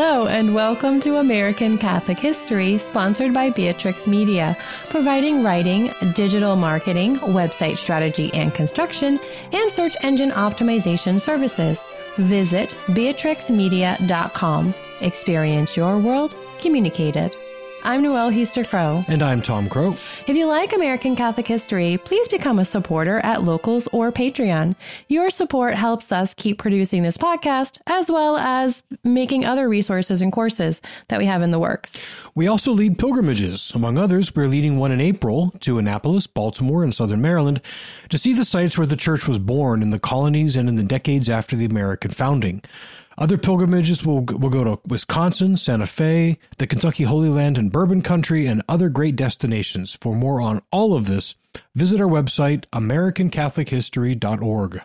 Hello, and welcome to American Catholic History, sponsored by Beatrix Media, providing writing, digital marketing, website strategy and construction, and search engine optimization services. Visit beatrixmedia.com. Experience your world communicated. I'm Noelle Hiester Crow. And I'm Tom Crow. If you like American Catholic history, please become a supporter at Locals or Patreon. Your support helps us keep producing this podcast, as well as making other resources and courses that we have in the works. We also lead pilgrimages. Among others, we're leading one in April to Annapolis, Baltimore, and Southern Maryland to see the sites where the church was born in the colonies and in the decades after the American founding. Other pilgrimages will, will go to Wisconsin, Santa Fe, the Kentucky Holy Land, and Bourbon Country, and other great destinations. For more on all of this, visit our website, AmericanCatholicHistory.org.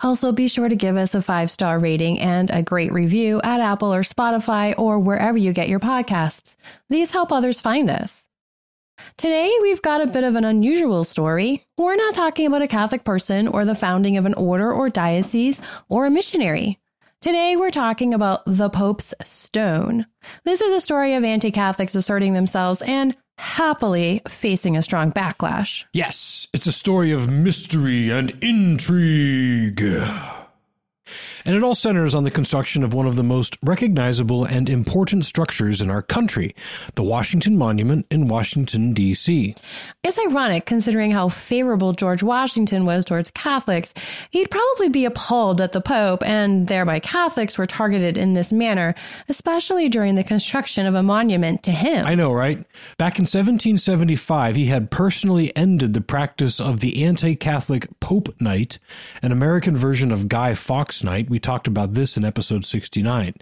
Also, be sure to give us a five star rating and a great review at Apple or Spotify or wherever you get your podcasts. These help others find us. Today, we've got a bit of an unusual story. We're not talking about a Catholic person or the founding of an order or diocese or a missionary. Today, we're talking about the Pope's Stone. This is a story of anti Catholics asserting themselves and happily facing a strong backlash. Yes, it's a story of mystery and intrigue and it all centers on the construction of one of the most recognizable and important structures in our country, the Washington Monument in Washington, D.C. It's ironic considering how favorable George Washington was towards Catholics. He'd probably be appalled that the Pope and thereby Catholics were targeted in this manner, especially during the construction of a monument to him. I know, right? Back in 1775, he had personally ended the practice of the anti Catholic Pope Night, an American version of Guy Fawkes Night we talked about this in episode 69.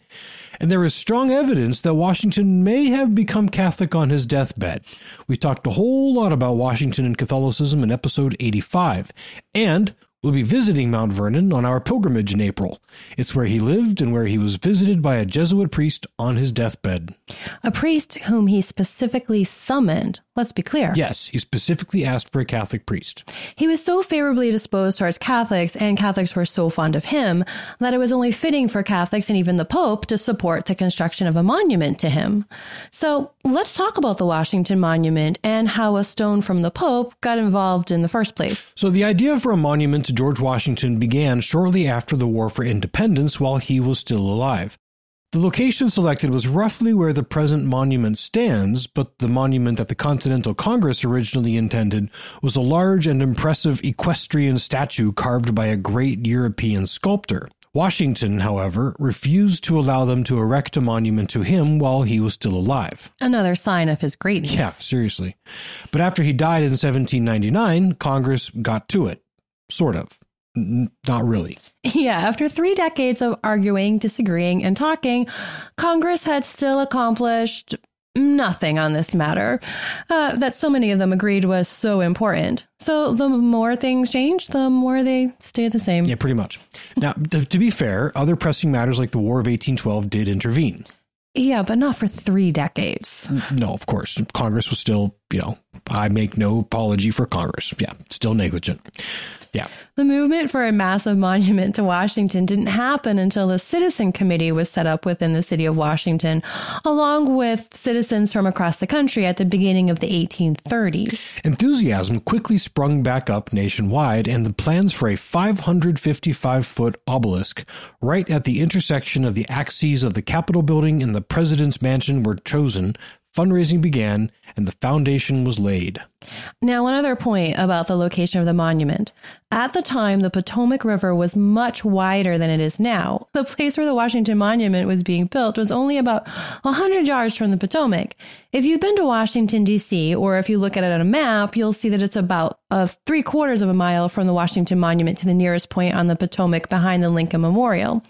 And there is strong evidence that Washington may have become Catholic on his deathbed. We talked a whole lot about Washington and Catholicism in episode 85. And We'll be visiting Mount Vernon on our pilgrimage in April. It's where he lived and where he was visited by a Jesuit priest on his deathbed. A priest whom he specifically summoned. Let's be clear. Yes, he specifically asked for a Catholic priest. He was so favorably disposed towards Catholics, and Catholics were so fond of him, that it was only fitting for Catholics and even the Pope to support the construction of a monument to him. So let's talk about the Washington Monument and how a stone from the Pope got involved in the first place. So the idea for a monument to George Washington began shortly after the War for Independence while he was still alive. The location selected was roughly where the present monument stands, but the monument that the Continental Congress originally intended was a large and impressive equestrian statue carved by a great European sculptor. Washington, however, refused to allow them to erect a monument to him while he was still alive. Another sign of his greatness. Yeah, seriously. But after he died in 1799, Congress got to it. Sort of. Not really. Yeah, after three decades of arguing, disagreeing, and talking, Congress had still accomplished nothing on this matter uh, that so many of them agreed was so important. So the more things change, the more they stay the same. Yeah, pretty much. Now, to, to be fair, other pressing matters like the War of 1812 did intervene. Yeah, but not for three decades. No, of course. Congress was still, you know, I make no apology for Congress. Yeah, still negligent. Yeah. The movement for a massive monument to Washington didn't happen until the Citizen Committee was set up within the city of Washington, along with citizens from across the country at the beginning of the 1830s. Enthusiasm quickly sprung back up nationwide, and the plans for a 555 foot obelisk right at the intersection of the axes of the Capitol building and the President's Mansion were chosen fundraising began, and the foundation was laid. Now, one other point about the location of the monument. At the time, the Potomac River was much wider than it is now. The place where the Washington Monument was being built was only about 100 yards from the Potomac. If you've been to Washington, D.C., or if you look at it on a map, you'll see that it's about a three quarters of a mile from the Washington Monument to the nearest point on the Potomac behind the Lincoln Memorial.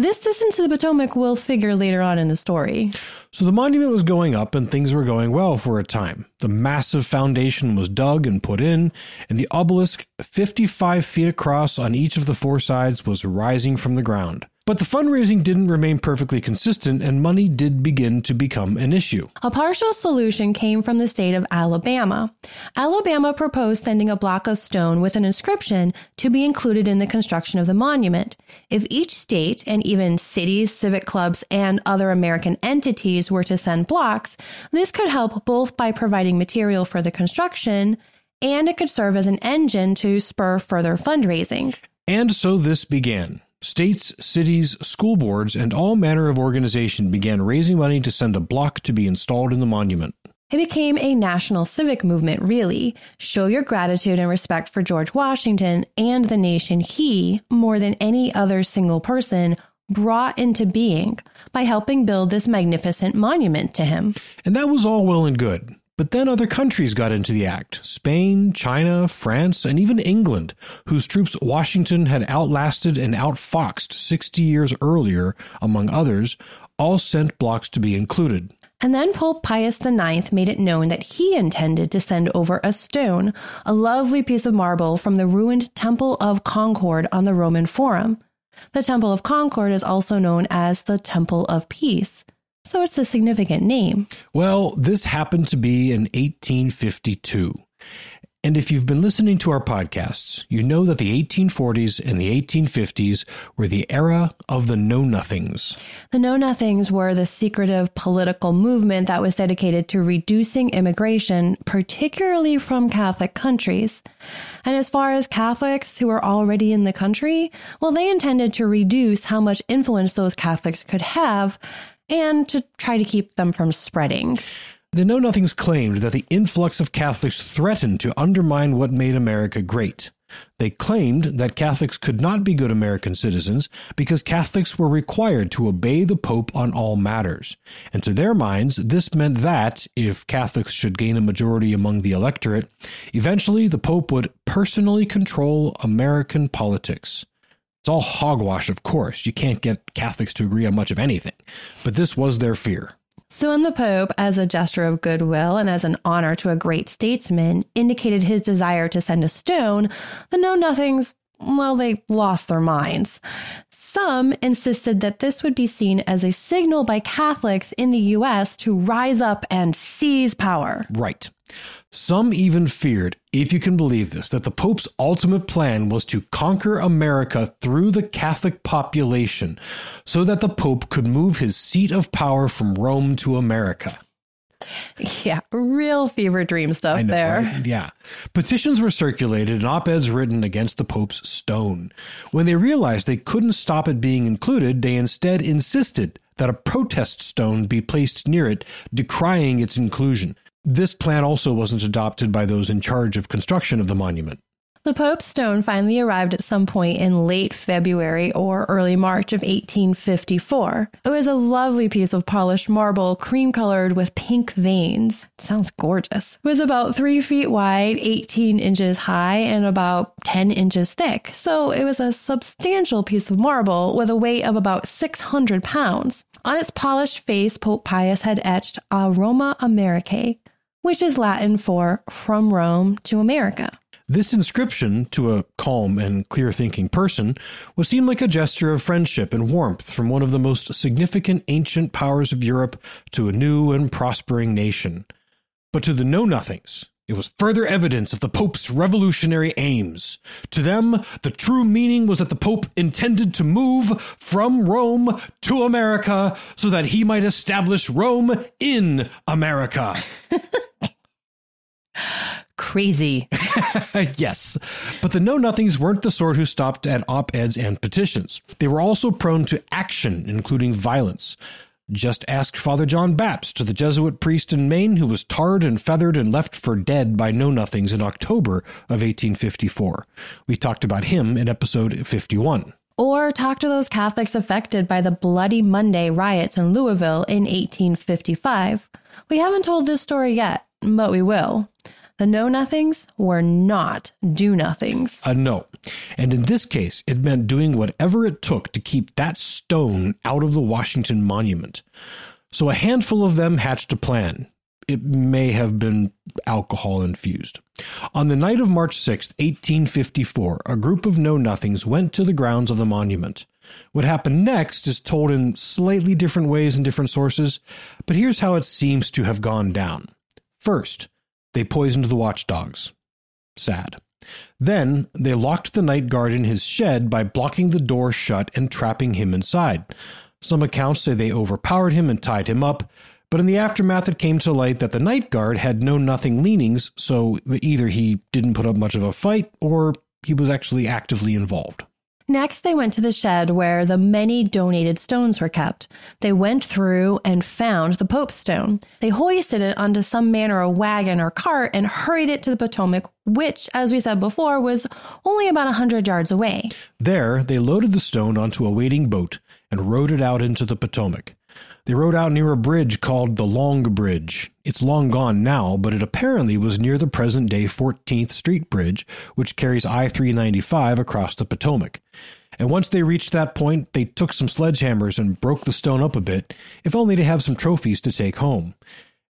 This distance to the Potomac will figure later on in the story. So the monument was going up and things were going well for a time. The massive foundation was dug and put in, and the obelisk, 55 feet across on each of the four sides, was rising from the ground. But the fundraising didn't remain perfectly consistent, and money did begin to become an issue. A partial solution came from the state of Alabama. Alabama proposed sending a block of stone with an inscription to be included in the construction of the monument. If each state, and even cities, civic clubs, and other American entities were to send blocks, this could help both by providing material for the construction and it could serve as an engine to spur further fundraising. And so this began. States, cities, school boards, and all manner of organization began raising money to send a block to be installed in the monument. It became a national civic movement, really. Show your gratitude and respect for George Washington and the nation he, more than any other single person, brought into being by helping build this magnificent monument to him. And that was all well and good. But then other countries got into the act Spain, China, France, and even England, whose troops Washington had outlasted and outfoxed 60 years earlier, among others, all sent blocks to be included. And then Pope Pius IX made it known that he intended to send over a stone, a lovely piece of marble from the ruined Temple of Concord on the Roman Forum. The Temple of Concord is also known as the Temple of Peace so it's a significant name. Well, this happened to be in 1852. And if you've been listening to our podcasts, you know that the 1840s and the 1850s were the era of the Know Nothings. The Know Nothings were the secretive political movement that was dedicated to reducing immigration, particularly from Catholic countries. And as far as Catholics who were already in the country, well, they intended to reduce how much influence those Catholics could have and to try to keep them from spreading. The Know Nothings claimed that the influx of Catholics threatened to undermine what made America great. They claimed that Catholics could not be good American citizens because Catholics were required to obey the Pope on all matters. And to their minds, this meant that, if Catholics should gain a majority among the electorate, eventually the Pope would personally control American politics. It's all hogwash, of course. You can't get Catholics to agree on much of anything. But this was their fear. So, when the Pope, as a gesture of goodwill and as an honor to a great statesman, indicated his desire to send a stone, the Know Nothings, well, they lost their minds. Some insisted that this would be seen as a signal by Catholics in the U.S. to rise up and seize power. Right. Some even feared, if you can believe this, that the Pope's ultimate plan was to conquer America through the Catholic population so that the Pope could move his seat of power from Rome to America. Yeah, real fever dream stuff know, there. Right? Yeah. Petitions were circulated and op eds written against the Pope's stone. When they realized they couldn't stop it being included, they instead insisted that a protest stone be placed near it, decrying its inclusion. This plan also wasn't adopted by those in charge of construction of the monument. The Pope's stone finally arrived at some point in late February or early March of 1854. It was a lovely piece of polished marble, cream colored with pink veins. It sounds gorgeous. It was about three feet wide, 18 inches high, and about 10 inches thick. So it was a substantial piece of marble with a weight of about 600 pounds. On its polished face, Pope Pius had etched A Roma Americae, which is Latin for from Rome to America. This inscription, to a calm and clear thinking person, would seem like a gesture of friendship and warmth from one of the most significant ancient powers of Europe to a new and prospering nation. But to the Know Nothings, it was further evidence of the Pope's revolutionary aims. To them, the true meaning was that the Pope intended to move from Rome to America so that he might establish Rome in America. crazy. yes. But the Know Nothings weren't the sort who stopped at op eds and petitions. They were also prone to action, including violence. Just ask Father John Bapst, the Jesuit priest in Maine who was tarred and feathered and left for dead by Know Nothings in October of 1854. We talked about him in episode 51. Or talk to those Catholics affected by the Bloody Monday riots in Louisville in 1855. We haven't told this story yet, but we will. The know nothings were not do nothings. Uh, no. And in this case, it meant doing whatever it took to keep that stone out of the Washington Monument. So a handful of them hatched a plan. It may have been alcohol infused. On the night of March 6, 1854, a group of know nothings went to the grounds of the monument. What happened next is told in slightly different ways in different sources, but here's how it seems to have gone down. First, they poisoned the watchdogs. Sad. Then they locked the night guard in his shed by blocking the door shut and trapping him inside. Some accounts say they overpowered him and tied him up, but in the aftermath it came to light that the night guard had Know Nothing leanings, so either he didn't put up much of a fight or he was actually actively involved. Next, they went to the shed where the many donated stones were kept. They went through and found the Pope's stone. They hoisted it onto some manner of wagon or cart and hurried it to the Potomac, which, as we said before, was only about a hundred yards away. There, they loaded the stone onto a waiting boat and rowed it out into the Potomac. They rode out near a bridge called the Long Bridge. It's long gone now, but it apparently was near the present day 14th Street Bridge, which carries I 395 across the Potomac. And once they reached that point, they took some sledgehammers and broke the stone up a bit, if only to have some trophies to take home.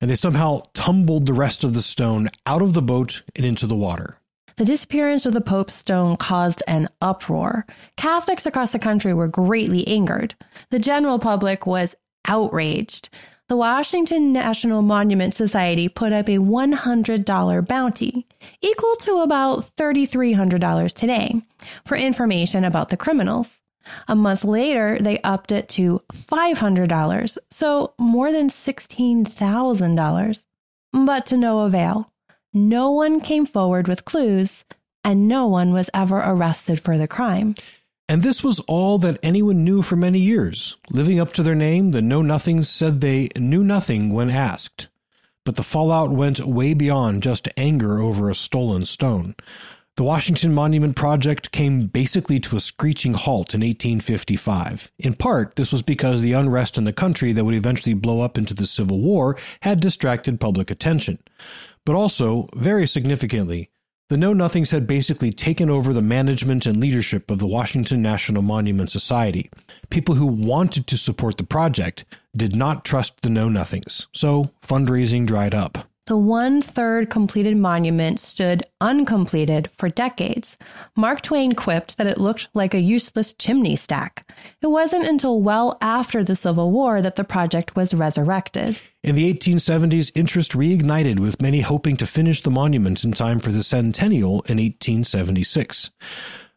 And they somehow tumbled the rest of the stone out of the boat and into the water. The disappearance of the Pope's stone caused an uproar. Catholics across the country were greatly angered. The general public was outraged. The Washington National Monument Society put up a $100 bounty, equal to about $3,300 today, for information about the criminals. A month later, they upped it to $500, so more than $16,000. But to no avail. No one came forward with clues, and no one was ever arrested for the crime. And this was all that anyone knew for many years. Living up to their name, the Know Nothings said they knew nothing when asked. But the fallout went way beyond just anger over a stolen stone. The Washington Monument Project came basically to a screeching halt in 1855. In part, this was because the unrest in the country that would eventually blow up into the Civil War had distracted public attention. But also, very significantly, the Know Nothings had basically taken over the management and leadership of the Washington National Monument Society. People who wanted to support the project did not trust the Know Nothings, so fundraising dried up. The one third completed monument stood uncompleted for decades. Mark Twain quipped that it looked like a useless chimney stack. It wasn't until well after the Civil War that the project was resurrected. In the 1870s, interest reignited, with many hoping to finish the monument in time for the centennial in 1876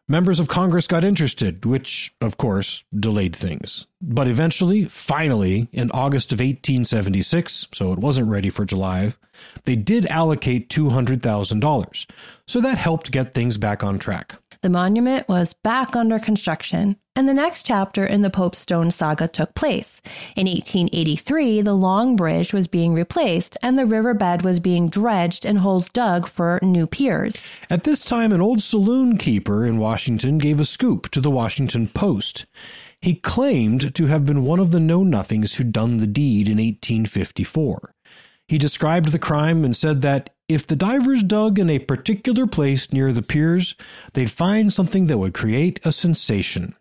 members of Congress got interested, which, of course, delayed things. But eventually, finally, in August of 1876, so it wasn't ready for July, they did allocate $200,000. So that helped get things back on track. The monument was back under construction, and the next chapter in the Pope's Stone saga took place. In 1883, the Long Bridge was being replaced, and the riverbed was being dredged and holes dug for new piers. At this time, an old saloon keeper in Washington gave a scoop to the Washington Post. He claimed to have been one of the Know Nothings who'd done the deed in 1854. He described the crime and said that if the divers dug in a particular place near the piers, they'd find something that would create a sensation.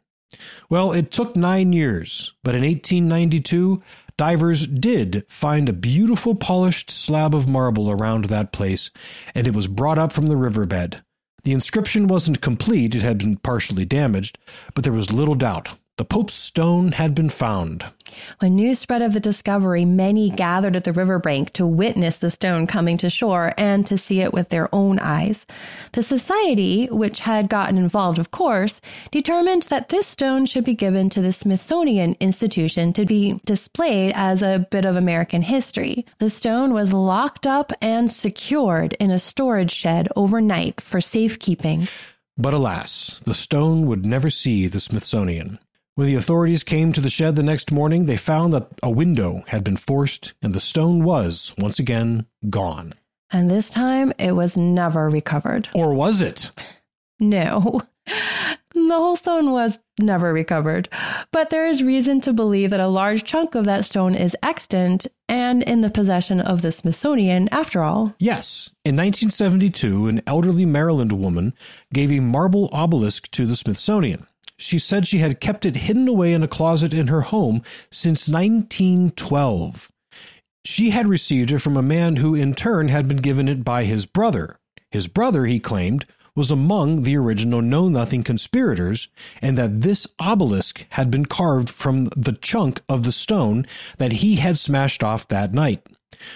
Well, it took nine years, but in 1892, divers did find a beautiful polished slab of marble around that place, and it was brought up from the riverbed. The inscription wasn't complete, it had been partially damaged, but there was little doubt the Pope's stone had been found. When news spread of the discovery, many gathered at the riverbank to witness the stone coming to shore and to see it with their own eyes. The society, which had gotten involved, of course, determined that this stone should be given to the Smithsonian Institution to be displayed as a bit of American history. The stone was locked up and secured in a storage shed overnight for safekeeping. But alas, the stone would never see the Smithsonian. When the authorities came to the shed the next morning, they found that a window had been forced and the stone was, once again, gone. And this time it was never recovered. Or was it? No. The whole stone was never recovered, but there is reason to believe that a large chunk of that stone is extant and in the possession of the Smithsonian after all. Yes. In 1972, an elderly Maryland woman gave a marble obelisk to the Smithsonian. She said she had kept it hidden away in a closet in her home since 1912. She had received it from a man who, in turn, had been given it by his brother. His brother, he claimed, was among the original Know Nothing conspirators, and that this obelisk had been carved from the chunk of the stone that he had smashed off that night.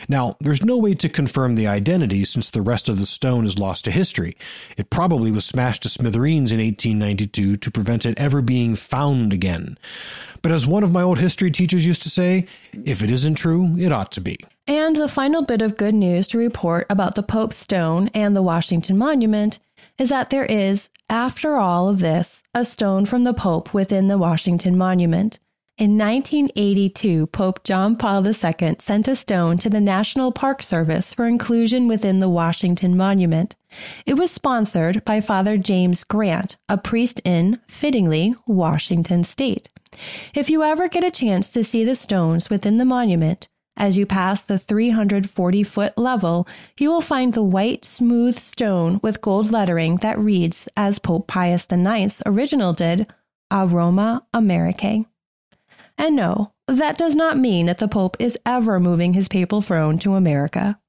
Now, there's no way to confirm the identity since the rest of the stone is lost to history. It probably was smashed to smithereens in 1892 to prevent it ever being found again. But as one of my old history teachers used to say, if it isn't true, it ought to be. And the final bit of good news to report about the Pope's stone and the Washington Monument is that there is, after all of this, a stone from the Pope within the Washington Monument. In 1982, Pope John Paul II sent a stone to the National Park Service for inclusion within the Washington Monument. It was sponsored by Father James Grant, a priest in, fittingly, Washington State. If you ever get a chance to see the stones within the monument, as you pass the 340 foot level, you will find the white, smooth stone with gold lettering that reads, as Pope Pius IX's original did, A Roma Americae. And no, that does not mean that the Pope is ever moving his papal throne to America.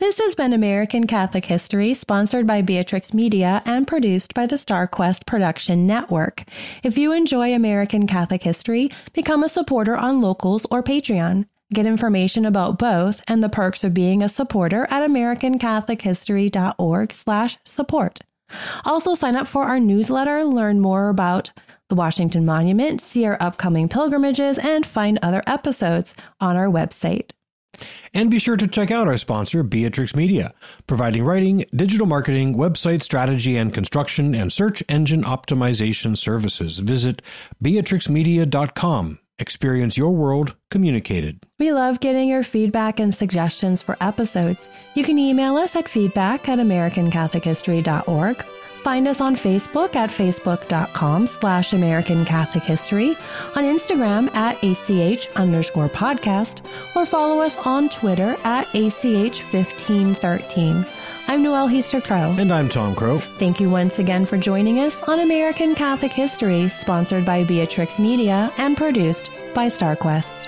This has been American Catholic History, sponsored by Beatrix Media and produced by the StarQuest Production Network. If you enjoy American Catholic History, become a supporter on Locals or Patreon. Get information about both and the perks of being a supporter at americancatholichistory.org/support. Also sign up for our newsletter, learn more about the Washington Monument, see our upcoming pilgrimages, and find other episodes on our website. And be sure to check out our sponsor, Beatrix Media, providing writing, digital marketing, website strategy and construction, and search engine optimization services. Visit beatrixmedia.com. Experience your world communicated. We love getting your feedback and suggestions for episodes. You can email us at feedback at americancatholichistory.org Find us on Facebook at facebook.com slash American Catholic History, on Instagram at ACH underscore podcast, or follow us on Twitter at ACH1513. I'm Noelle Hiester Crow. And I'm Tom Crow. Thank you once again for joining us on American Catholic History, sponsored by Beatrix Media and produced by StarQuest.